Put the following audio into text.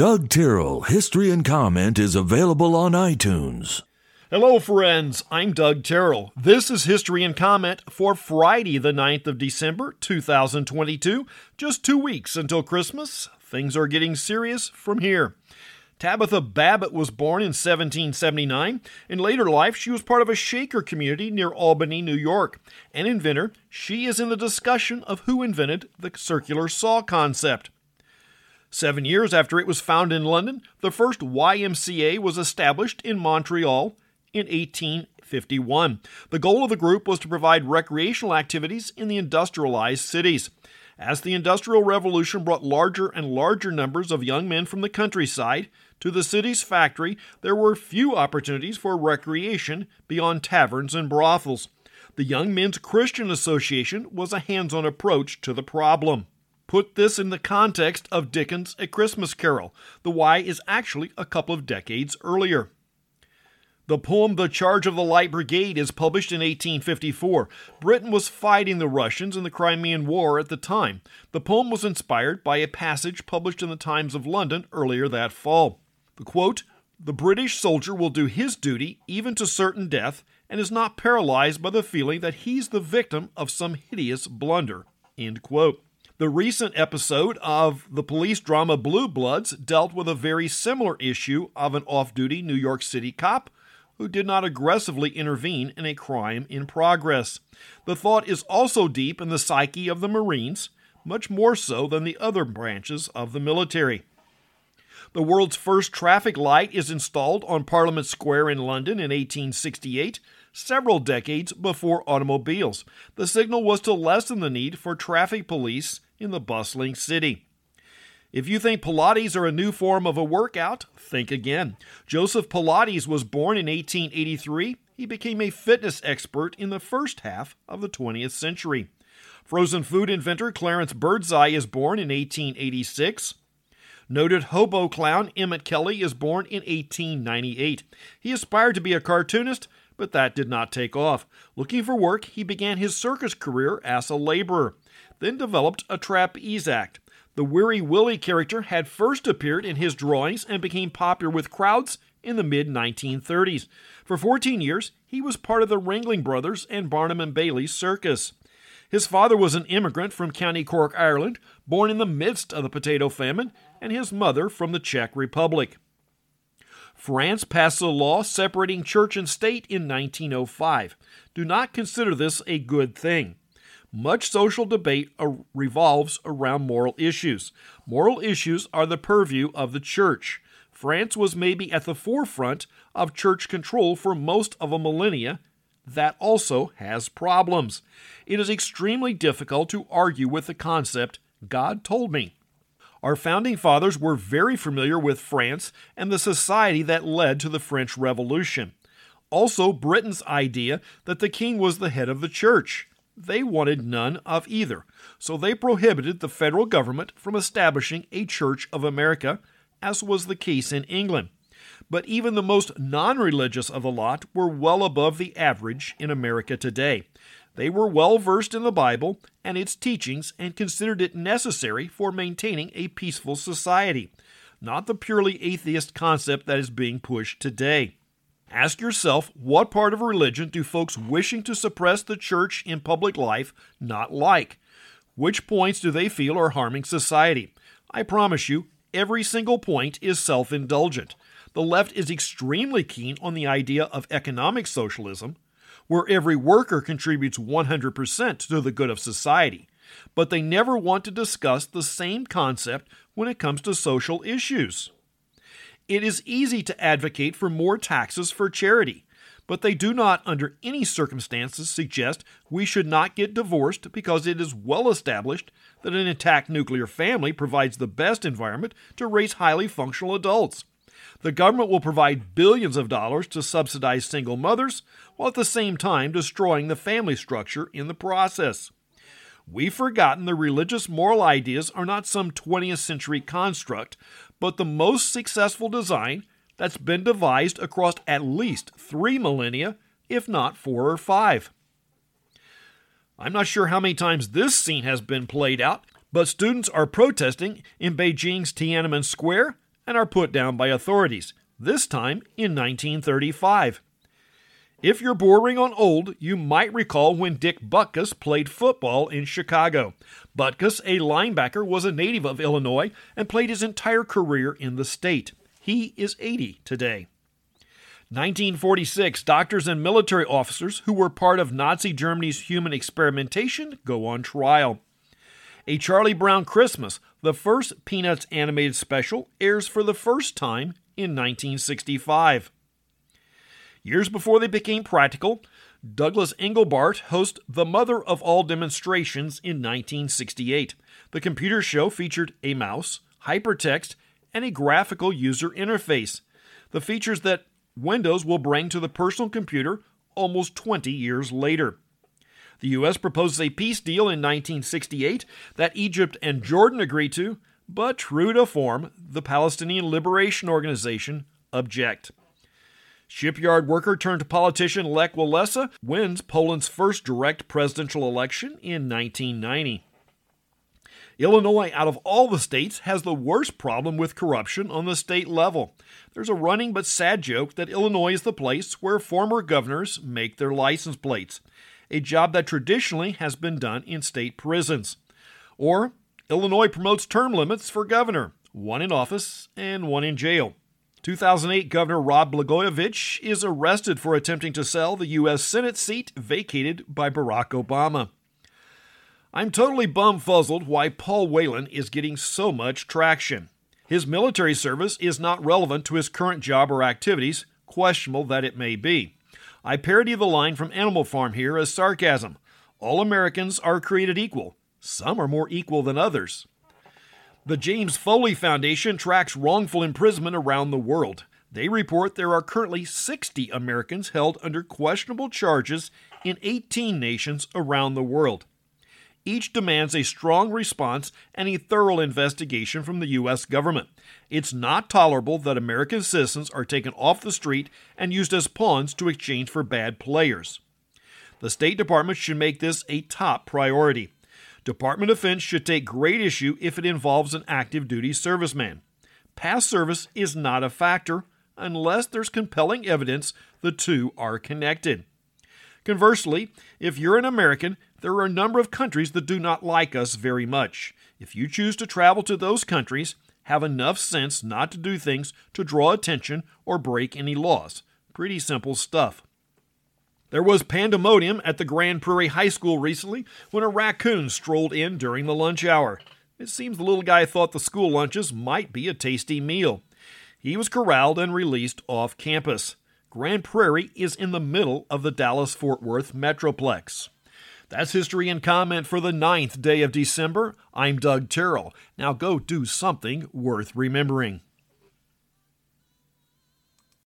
Doug Tyrrell History and Comment is available on iTunes. Hello, friends. I'm Doug Terrell. This is History and Comment for Friday, the 9th of December, 2022. Just two weeks until Christmas. Things are getting serious from here. Tabitha Babbitt was born in 1779. In later life, she was part of a Shaker community near Albany, New York. An inventor, she is in the discussion of who invented the circular saw concept. Seven years after it was founded in London, the first YMCA was established in Montreal in 1851. The goal of the group was to provide recreational activities in the industrialized cities. As the Industrial Revolution brought larger and larger numbers of young men from the countryside to the city's factory, there were few opportunities for recreation beyond taverns and brothels. The Young Men's Christian Association was a hands on approach to the problem. Put this in the context of Dickens' A Christmas Carol. The Y is actually a couple of decades earlier. The poem The Charge of the Light Brigade is published in 1854. Britain was fighting the Russians in the Crimean War at the time. The poem was inspired by a passage published in the Times of London earlier that fall. The quote, The British soldier will do his duty even to certain death and is not paralyzed by the feeling that he's the victim of some hideous blunder. End quote. The recent episode of the police drama Blue Bloods dealt with a very similar issue of an off duty New York City cop who did not aggressively intervene in a crime in progress. The thought is also deep in the psyche of the Marines, much more so than the other branches of the military. The world's first traffic light is installed on Parliament Square in London in 1868, several decades before automobiles. The signal was to lessen the need for traffic police in the bustling city. If you think Pilates are a new form of a workout, think again. Joseph Pilates was born in 1883. He became a fitness expert in the first half of the 20th century. Frozen food inventor Clarence Birdseye is born in 1886. Noted hobo clown Emmett Kelly is born in 1898. He aspired to be a cartoonist, but that did not take off. Looking for work, he began his circus career as a laborer, then developed a trapeze act. The Weary Willie character had first appeared in his drawings and became popular with crowds in the mid 1930s. For 14 years, he was part of the Ringling Brothers and Barnum and Bailey circus. His father was an immigrant from County Cork, Ireland, born in the midst of the potato famine, and his mother from the Czech Republic. France passed a law separating church and state in 1905. Do not consider this a good thing. Much social debate uh, revolves around moral issues. Moral issues are the purview of the church. France was maybe at the forefront of church control for most of a millennia. That also has problems. It is extremely difficult to argue with the concept, God told me. Our founding fathers were very familiar with France and the society that led to the French Revolution. Also, Britain's idea that the king was the head of the church. They wanted none of either, so they prohibited the federal government from establishing a Church of America, as was the case in England. But even the most non religious of the lot were well above the average in America today. They were well versed in the Bible and its teachings and considered it necessary for maintaining a peaceful society, not the purely atheist concept that is being pushed today. Ask yourself what part of religion do folks wishing to suppress the church in public life not like? Which points do they feel are harming society? I promise you, every single point is self indulgent. The left is extremely keen on the idea of economic socialism, where every worker contributes 100% to the good of society, but they never want to discuss the same concept when it comes to social issues. It is easy to advocate for more taxes for charity, but they do not, under any circumstances, suggest we should not get divorced because it is well established that an intact nuclear family provides the best environment to raise highly functional adults. The government will provide billions of dollars to subsidize single mothers, while at the same time destroying the family structure in the process. We've forgotten the religious moral ideas are not some 20th century construct, but the most successful design that's been devised across at least three millennia, if not four or five. I'm not sure how many times this scene has been played out, but students are protesting in Beijing's Tiananmen Square and are put down by authorities, this time in 1935. If you're bordering on old, you might recall when Dick Butkus played football in Chicago. Butkus, a linebacker, was a native of Illinois and played his entire career in the state. He is 80 today. 1946, doctors and military officers who were part of Nazi Germany's human experimentation go on trial. A Charlie Brown Christmas, the first Peanuts animated special, airs for the first time in 1965. Years before they became practical, Douglas Engelbart hosts The Mother of All Demonstrations in 1968. The computer show featured a mouse, hypertext, and a graphical user interface. The features that Windows will bring to the personal computer almost 20 years later. The U.S. proposes a peace deal in 1968 that Egypt and Jordan agree to, but true to form, the Palestinian Liberation Organization object. Shipyard worker turned politician Lech Walesa wins Poland's first direct presidential election in 1990. Illinois, out of all the states, has the worst problem with corruption on the state level. There's a running but sad joke that Illinois is the place where former governors make their license plates, a job that traditionally has been done in state prisons. Or, Illinois promotes term limits for governor, one in office and one in jail. 2008 Governor Rod Blagojevich is arrested for attempting to sell the U.S. Senate seat vacated by Barack Obama. I'm totally bumfuzzled why Paul Whelan is getting so much traction. His military service is not relevant to his current job or activities, questionable that it may be. I parody the line from Animal Farm here as sarcasm All Americans are created equal. Some are more equal than others. The James Foley Foundation tracks wrongful imprisonment around the world. They report there are currently 60 Americans held under questionable charges in 18 nations around the world. Each demands a strong response and a thorough investigation from the U.S. government. It's not tolerable that American citizens are taken off the street and used as pawns to exchange for bad players. The State Department should make this a top priority. Department of Defense should take great issue if it involves an active duty serviceman. Past service is not a factor unless there's compelling evidence the two are connected. Conversely, if you're an American, there are a number of countries that do not like us very much. If you choose to travel to those countries, have enough sense not to do things to draw attention or break any laws. Pretty simple stuff. There was pandemonium at the Grand Prairie High School recently when a raccoon strolled in during the lunch hour. It seems the little guy thought the school lunches might be a tasty meal. He was corralled and released off campus. Grand Prairie is in the middle of the Dallas Fort Worth Metroplex. That's history and comment for the ninth day of December. I'm Doug Terrell. Now go do something worth remembering.